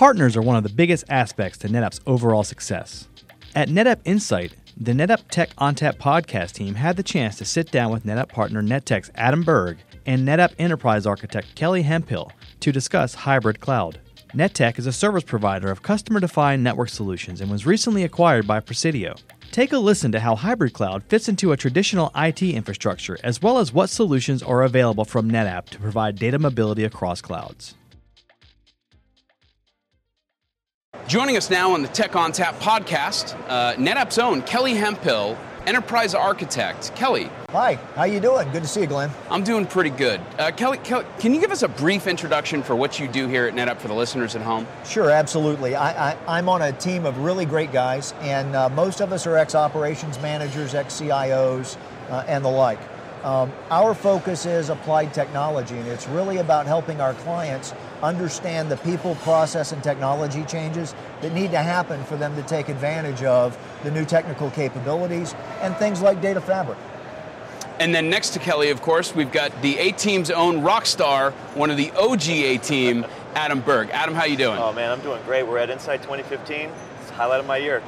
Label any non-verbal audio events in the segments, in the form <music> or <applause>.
Partners are one of the biggest aspects to NetApp's overall success. At NetApp Insight, the NetApp Tech ONTAP podcast team had the chance to sit down with NetApp partner NetTech's Adam Berg and NetApp Enterprise architect Kelly Hempill to discuss hybrid cloud. NetTech is a service provider of customer defined network solutions and was recently acquired by Presidio. Take a listen to how hybrid cloud fits into a traditional IT infrastructure, as well as what solutions are available from NetApp to provide data mobility across clouds. Joining us now on the Tech ONTAP podcast, uh, NetApp's own Kelly Hemphill, enterprise architect. Kelly. Hi, how you doing? Good to see you, Glenn. I'm doing pretty good. Uh, Kelly, Kelly, can you give us a brief introduction for what you do here at NetApp for the listeners at home? Sure, absolutely. I, am on a team of really great guys, and uh, most of us are ex-operations managers, ex-CIOs, uh, and the like. Um, our focus is applied technology, and it's really about helping our clients understand the people, process, and technology changes that need to happen for them to take advantage of the new technical capabilities and things like data fabric. And then next to Kelly, of course, we've got the A Team's own rock star, one of the OG A Team, Adam Berg. Adam, how you doing? Oh man, I'm doing great. We're at Insight 2015. It's the highlight of my year.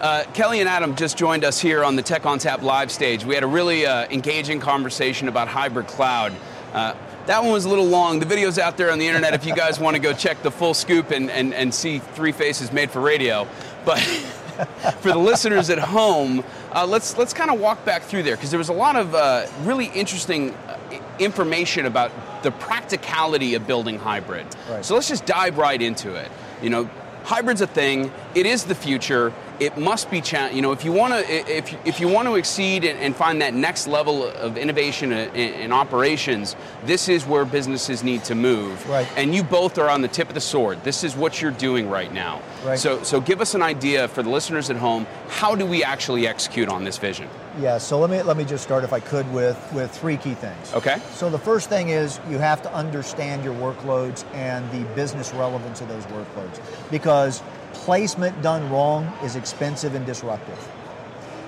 Uh, Kelly and Adam just joined us here on the Tech ONTAP live stage. We had a really uh, engaging conversation about hybrid cloud. Uh, that one was a little long. The video's out there on the internet if you guys <laughs> want to go check the full scoop and, and, and see three faces made for radio. But <laughs> for the listeners at home, uh, let's, let's kind of walk back through there because there was a lot of uh, really interesting uh, information about the practicality of building hybrid. Right. So let's just dive right into it. You know, hybrid's a thing, it is the future it must be cha- you know if you want to if, if you want to exceed and, and, find that next level of innovation in, in, operations this is where businesses need to move. Right. and you both are on the tip of the sword. This is what you're doing right now. Right. so so give us an idea for the listeners at home how do we actually execute on this vision? Yeah so let me let me just start if i could with with three key things. Okay. So the first thing is you have to understand your workloads and the business relevance of those workloads. Because placement done wrong is expensive and disruptive.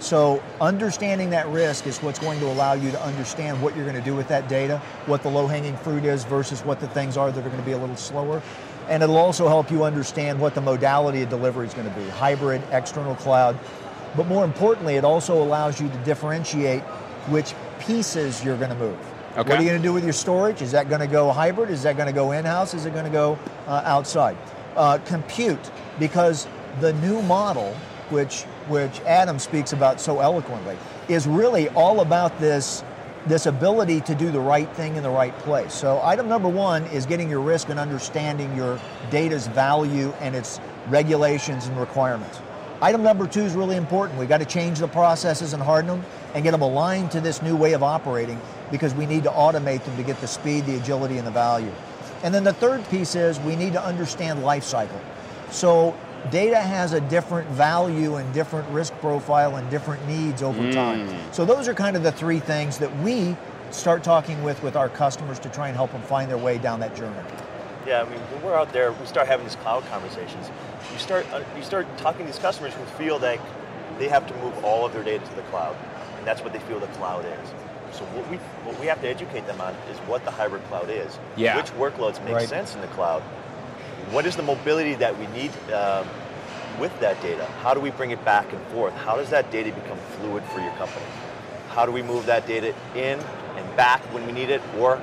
So understanding that risk is what's going to allow you to understand what you're going to do with that data, what the low-hanging fruit is versus what the things are that are going to be a little slower. And it'll also help you understand what the modality of delivery is going to be, hybrid, external cloud. But more importantly, it also allows you to differentiate which pieces you're going to move. Okay. What are you going to do with your storage? Is that going to go hybrid? Is that going to go in-house? Is it going to go uh, outside? Uh, compute because the new model, which which Adam speaks about so eloquently, is really all about this this ability to do the right thing in the right place. So item number one is getting your risk and understanding your data's value and its regulations and requirements. Item number two is really important. We've got to change the processes and harden them and get them aligned to this new way of operating because we need to automate them to get the speed, the agility, and the value. And then the third piece is we need to understand life cycle. So data has a different value and different risk profile and different needs over mm. time. So those are kind of the three things that we start talking with with our customers to try and help them find their way down that journey. Yeah, I mean, when we're out there, we start having these cloud conversations. You start uh, you start talking to these customers who feel like they have to move all of their data to the cloud, and that's what they feel the cloud is. So what we what we have to educate them on is what the hybrid cloud is. Yeah. Which workloads make right. sense in the cloud, what is the mobility that we need um, with that data? How do we bring it back and forth? How does that data become fluid for your company? How do we move that data in and back when we need it, or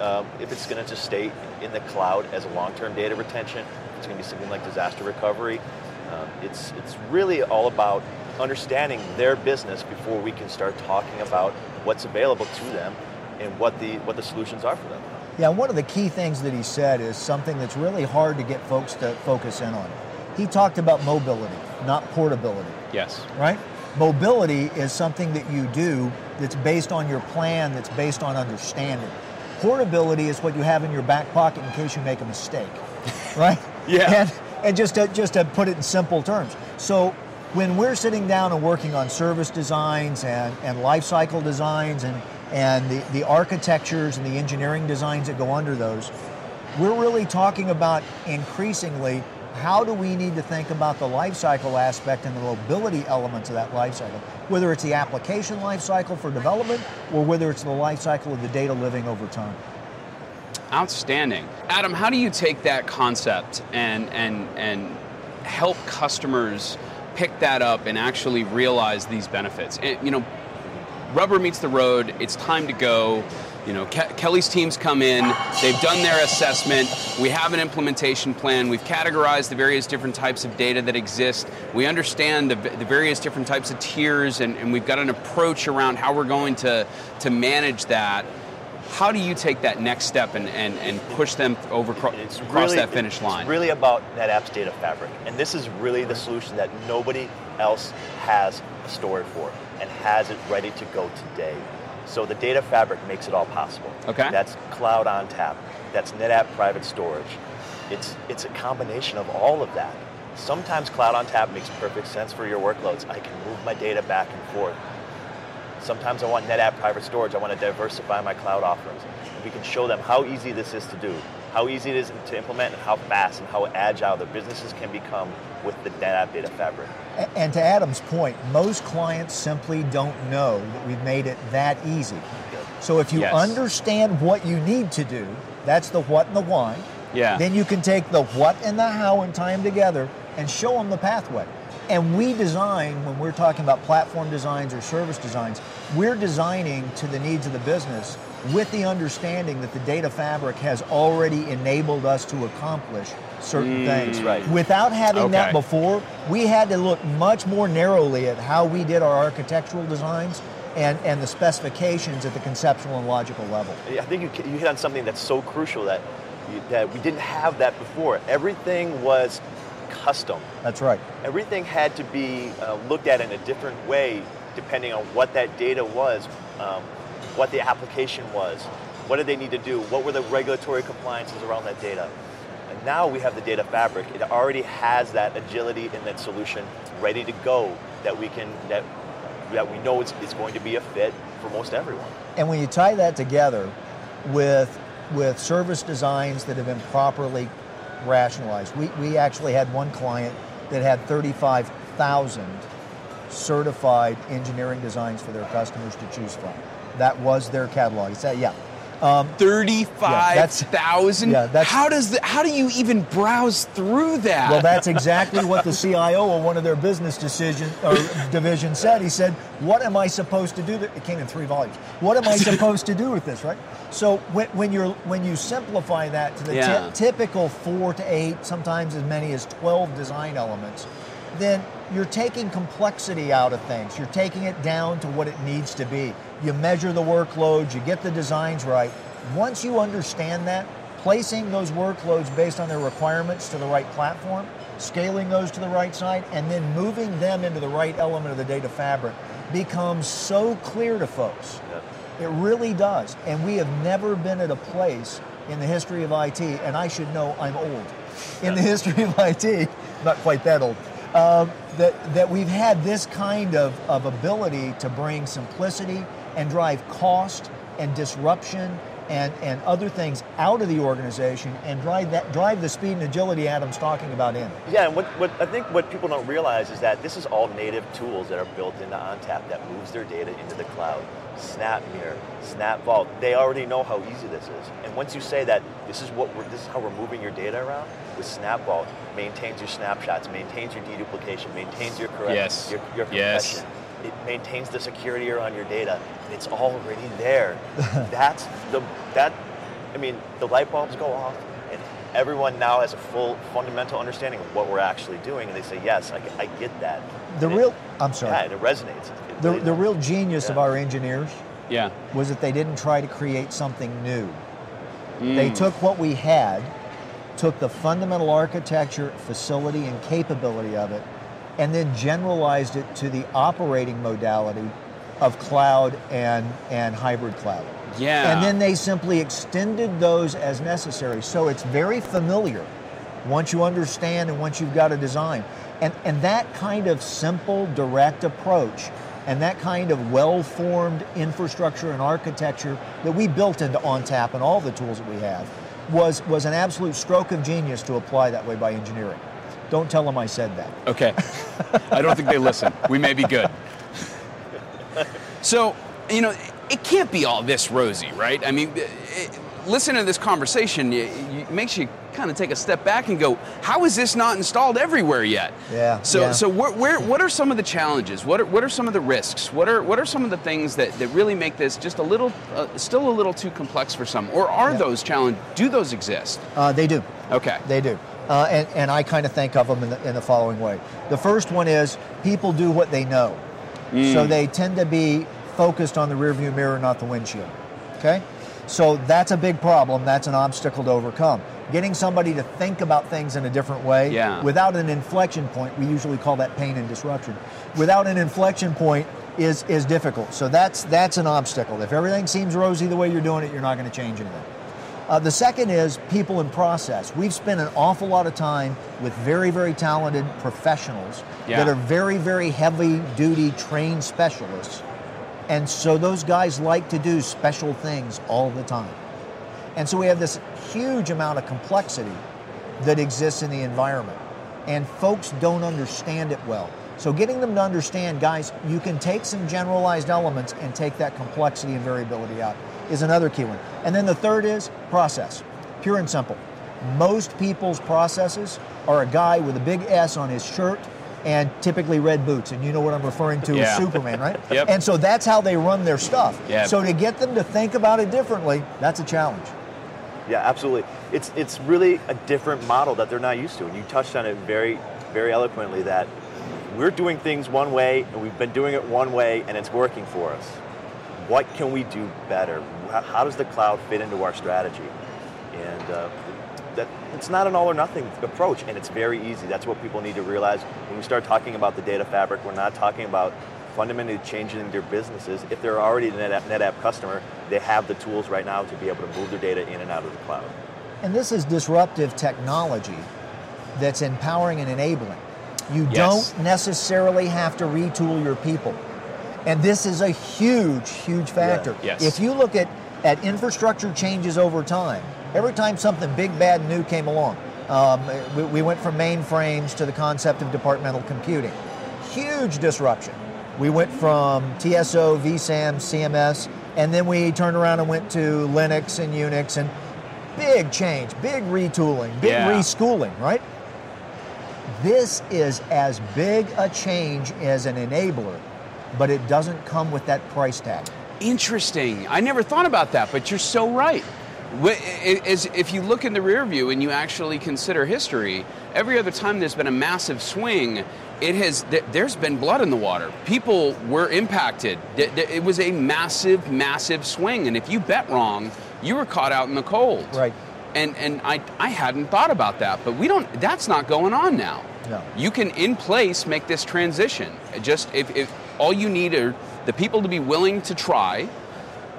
um, if it's going to just stay in the cloud as a long-term data retention, it's going to be something like disaster recovery. Um, it's it's really all about understanding their business before we can start talking about what's available to them and what the what the solutions are for them. Yeah, one of the key things that he said is something that's really hard to get folks to focus in on. He talked about mobility, not portability. Yes. Right? Mobility is something that you do that's based on your plan, that's based on understanding. Portability is what you have in your back pocket in case you make a mistake. <laughs> right? yeah. And, and just to, just to put it in simple terms. So when we're sitting down and working on service designs and, and life cycle designs and and the, the architectures and the engineering designs that go under those, we're really talking about increasingly how do we need to think about the life cycle aspect and the mobility elements of that life cycle, whether it's the application life cycle for development or whether it's the life cycle of the data living over time. Outstanding. Adam, how do you take that concept and and and help customers pick that up and actually realize these benefits? And, you know, rubber meets the road. It's time to go. You know, Ke- Kelly's teams come in, they've done their assessment, we have an implementation plan, we've categorized the various different types of data that exist, we understand the, the various different types of tiers, and, and we've got an approach around how we're going to, to manage that. How do you take that next step and, and, and push them over It's across really- that finish line? It's really about NetApp's data fabric. And this is really the solution that nobody else has a story for and has it ready to go today. So the data fabric makes it all possible. Okay. That's Cloud ONTAP. That's NetApp private storage. It's it's a combination of all of that. Sometimes Cloud ONTAP makes perfect sense for your workloads. I can move my data back and forth. Sometimes I want NetApp private storage. I want to diversify my cloud offerings. And we can show them how easy this is to do, how easy it is to implement, and how fast and how agile the businesses can become with the NetApp data fabric. And to Adam's point, most clients simply don't know that we've made it that easy. So if you Yes. understand what you need to do, that's the what and the why. Yeah. Then you can take the what and the how and tie them together and show them the pathway. And we design, when we're talking about platform designs or service designs, we're designing to the needs of the business with the understanding that the data fabric has already enabled us to accomplish certain mm, things. right. Without having that before, we had to look much more narrowly at how we did our architectural designs and, and the specifications at the conceptual and logical level. I think you, you hit on something that's so crucial that you, that we didn't have that before. Everything was custom. That's right. Everything had to be uh, looked at in a different way depending on what that data was, um, what the application was, what did they need to do, what were the regulatory compliances around that data. And now we have the data fabric. It already has that agility in that solution ready to go that we can that that we know it's, it's going to be a fit for most everyone. And when you tie that together with with service designs that have been properly rationalized, we, we actually had one client that had 35,000 certified engineering designs for their customers to choose from. That was their catalog. It's that, yeah. Um, Thirty-five thousand. Yeah, that's- how does the, how do you even browse through that? Well, that's exactly what the CIO of one of their business decision or division said. He said, "What am I supposed to do?" That it came in three volumes. What am I <laughs> supposed to do with this? Right. So when, when you're when you simplify that to the Yeah. ty- typical four to eight, sometimes as many as twelve design elements, then you're taking complexity out of things. You're taking it down to what it needs to be. You measure the workloads. You get the designs right. Once you understand that, placing those workloads based on their requirements to the right platform, scaling those to the right side, and then moving them into the right element of the data fabric becomes so clear to folks. It really does. And we have never been at a place in the history of IT, and I should know I'm old, in the history of IT, not quite that old, that, that we've had this kind of, of ability to bring simplicity and drive cost and disruption and, and other things out of the organization and drive that drive the speed and agility Adam's talking about in. Yeah, and what, what I think what people don't realize is that this is all native tools that are built into ONTAP that moves their data into the cloud. SnapMirror, SnapVault, they already know how easy this is. And once you say that this is what we're, this is how we're moving your data around, with SnapVault, maintains your snapshots, maintains your deduplication, maintains your correct, Yes. your, your Yes. It maintains the security around your data, and it's already there. <laughs> That's the that. I mean, the light bulbs go off, and everyone now has a full fundamental understanding of what we're actually doing, and they say, "Yes, I, I get that." The And it- real, I'm sorry, yeah, and it resonates. It the, really the real genius of our engineers yeah. was that they didn't try to create something new. Mm. They took what we had, took the fundamental architecture, facility, and capability of it, and then generalized it to the operating modality of cloud and, and hybrid cloud. Yeah. And then they simply extended those as necessary. So it's very familiar once you understand and once you've got a design. And, and that kind of simple, direct approach and that kind of well-formed infrastructure and architecture that we built into ONTAP and all the tools that we have was, was an absolute stroke of genius to apply that way by engineering. Don't tell them I said that. Okay. I don't think they listen. We may be good. So, you know, it can't be all this rosy, right? I mean, eh, it, listening to this conversation it, it makes you kind of take a step back and go, how is this not installed everywhere yet? Yeah. So, yeah. so where, where, what are some of the challenges? What are, what are some of the risks? What are, what are some of the things that, that really make this just a little, uh, still a little too complex for some? Or are Yeah. those challenges, do those exist? Uh, they do. Okay. They do. Uh, and, and I kind of think of them in the, in the following way. The first one is people do what they know. So they tend to be focused on the rearview mirror, not the windshield. Okay? So that's a big problem. That's an obstacle to overcome. Getting somebody to think about things in a different way Yeah. without an inflection point, we usually call that pain and disruption. Without an inflection point is, is difficult. So that's, that's an obstacle. If everything seems rosy the way you're doing it, you're not going to change anything. Uh, the second is people and process. We've spent an awful lot of time with very, very talented professionals Yeah. that are very, very heavy duty trained specialists. And so those guys like to do special things all the time. And so we have this huge amount of complexity that exists in the environment. And folks don't understand it well. So getting them to understand, guys, you can take some generalized elements and take that complexity and variability out is another key one. And then the third is process. Pure and simple. Most people's processes are a guy with a big S on his shirt and typically red boots. And you know what I'm referring to Yeah. as Superman, right? <laughs> Yep. And so that's how they run their stuff. Yeah. So to get them to think about it differently, that's a challenge. Yeah, absolutely. It's it's really a different model that they're not used to, and you touched on it very very eloquently. That we're doing things one way, and we've been doing it one way, and it's working for us. What can we do better? How, does the cloud fit into our strategy? And uh, that it's not an all or nothing approach, and it's very easy. That's what people need to realize when we start talking about the data fabric. We're not talking about fundamentally changing their businesses. If they're already a NetApp, NetApp customer, they have the tools right now to be able to move their data in and out of the cloud. And this is disruptive technology that's empowering and enabling. You Yes. don't necessarily have to retool your people. And this is a huge, huge factor. Yeah. Yes. If you look at, at infrastructure changes over time, every time something big, bad, new came along, um, we, we went from mainframes to the concept of departmental computing. Huge disruption. We went from TSO, vSAM, CMS, and then we turned around and went to Linux and Unix and big change, big retooling, big Yeah. reschooling, right? This is as big a change as an enabler, but it doesn't come with that price tag. Interesting. I never thought about that, but you're so right. Is- If you look in the rear view and you actually consider history, every other time there's been a massive swing, it has there's been blood in the water. People were impacted. It was a massive, massive swing, and if you bet wrong, you were caught out in the cold. Right. And and I I hadn't thought about that, but we don't. That's not going on now. No. You can in place make this transition. Just if, if all you need are the people to be willing to try,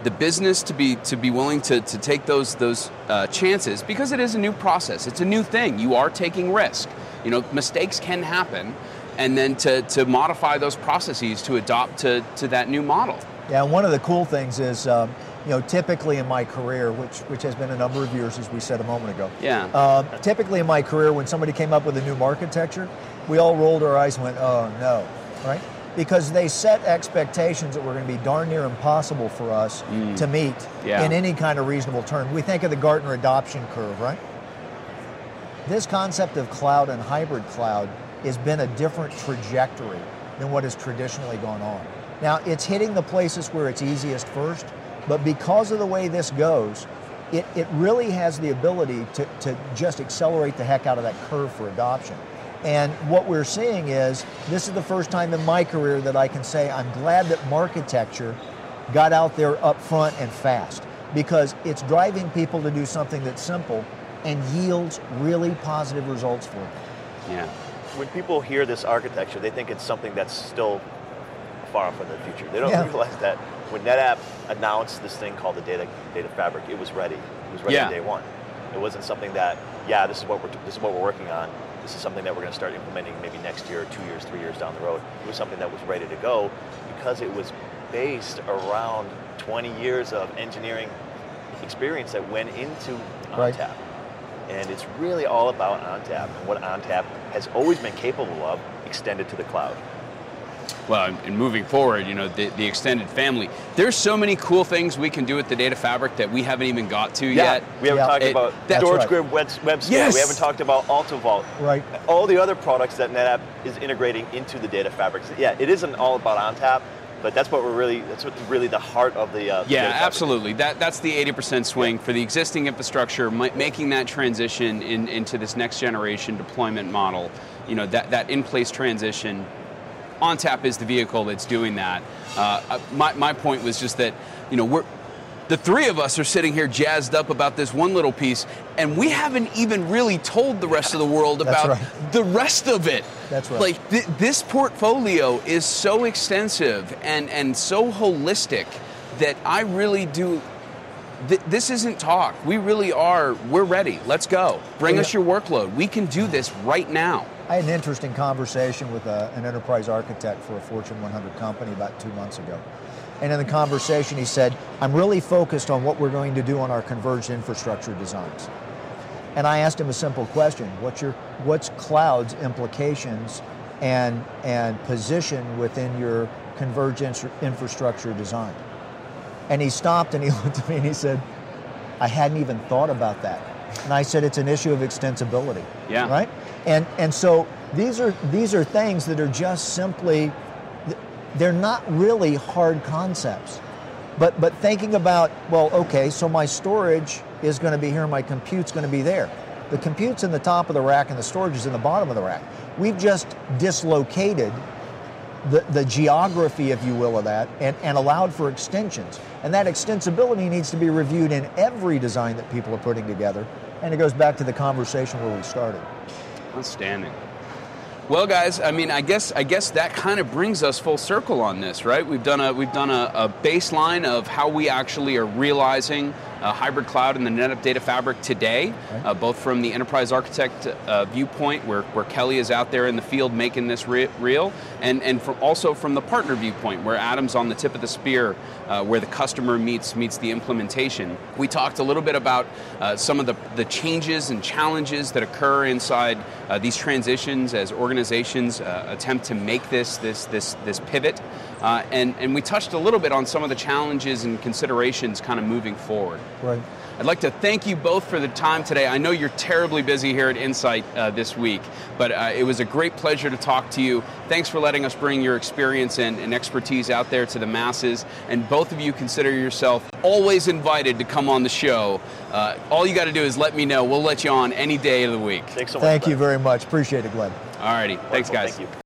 the business to be to be willing to, to take those those uh, chances because it is a new process. It's a new thing. You are taking risk. You know, mistakes can happen, and then to, to modify those processes to adopt to, to that new model. Yeah, and one of the cool things is, um, you know, typically in my career, which which has been a number of years, as we said a moment ago. Yeah. Um, typically in my career, when somebody came up with a new architecture, we all rolled our eyes and went, "Oh no!" Right? Because they set expectations that were going to be darn near impossible for us mm. to meet Yeah. in any kind of reasonable term. We think of the Gartner adoption curve, right? This concept of cloud and hybrid cloud has been a different trajectory than what has traditionally gone on. Now, it's hitting the places where it's easiest first, but because of the way this goes, it, it really has the ability to, to just accelerate the heck out of that curve for adoption. And what we're seeing is this is the first time in my career that I can say I'm glad that architecture got out there up front and fast because it's driving people to do something that's simple and yields really positive results for them. Yeah. When people hear this architecture, they think it's something that's still far off in the future. They don't Yeah. realize that when NetApp announced this thing called the data data fabric, it was ready. It was ready Yeah. day one. It wasn't something that, yeah, this is what we're this is what we're working on. This is something that we're going to start implementing maybe next year, two years, three years down the road. It was something that was ready to go because it was based around 20 years of engineering experience that went into Right. ONTAP. And it's really all about ONTAP and what ONTAP has always been capable of extended to the cloud. Well, and moving forward, you know, the, the extended family. There's so many cool things we can do with the data fabric that we haven't even got to Yeah, yet. we haven't Yeah. talked It- about that's storage right. grid, web, web scale. Yes. We haven't talked about AltaVault. Right. All the other products that NetApp is integrating into the data fabric. So, yeah, it isn't all about ONTAP, but that's what we're really, that's what really the heart of the uh, the Yeah, data absolutely. That that's the 80% swing for the existing infrastructure, mi- making that transition in, into this next generation deployment model. You know, that that in place transition. ONTAP is the vehicle that's doing that. Uh, uh, my my point was just that you know we're. The three of us are sitting here jazzed up about this one little piece, and we haven't even really told the rest of the world about right. the rest of it. That's right. Like th- this portfolio is so extensive and and so holistic that I really do. Th- this isn't talk. We really are. We're ready. Let's go. Bring Yeah. us your workload. We can do this right now. I had an interesting conversation with a, an enterprise architect for a Fortune 100 company about two months ago. And in the conversation, he said, I'm really focused on what we're going to do on our converged infrastructure designs. And I asked him a simple question What's, your, what's cloud's implications and, and position within your converged infrastructure design? And he stopped and he <laughs> looked at me and he said, I hadn't even thought about that. And I said, it's an issue of extensibility. Yeah. Right? And and so these are these are things that are just simply they're not really hard concepts. But but thinking about, well, okay, so my storage is going to be here, my compute's going to be there. The compute's in the top of the rack and the storage is in the bottom of the rack. We've just dislocated the, the geography, if you will, of that and, and allowed for extensions. And that extensibility needs to be reviewed in every design that people are putting together. And it goes back to the conversation where we started. Outstanding. Well, guys, I mean, I guess I guess that kind of brings us full circle on this, right? We've done a we've done a, a baseline of how we actually are realizing uh, hybrid cloud and the NetApp Data Fabric today, uh, both from the enterprise architect uh, viewpoint, where, where Kelly is out there in the field making this re- real, and and from also from the partner viewpoint, where Adam's on the tip of the spear, uh, where the customer meets meets the implementation. We talked a little bit about uh, some of the the changes and challenges that occur inside these transitions as organizations attempt to make this this this this pivot, uh, and and we touched a little bit on some of the challenges and considerations kind of moving forward. Right. I'd like to thank you both for the time today. I know you're terribly busy here at Insight uh, this week, but uh, it was a great pleasure to talk to you. Thanks for letting us bring your experience and, and expertise out there to the masses. And both of you consider yourself always invited to come on the show. Uh, all you got to do is let me know. We'll let you on any day of the week. Thanks so much. Thank you very much. Appreciate it, Glenn. All righty. Thanks, guys. Thank you.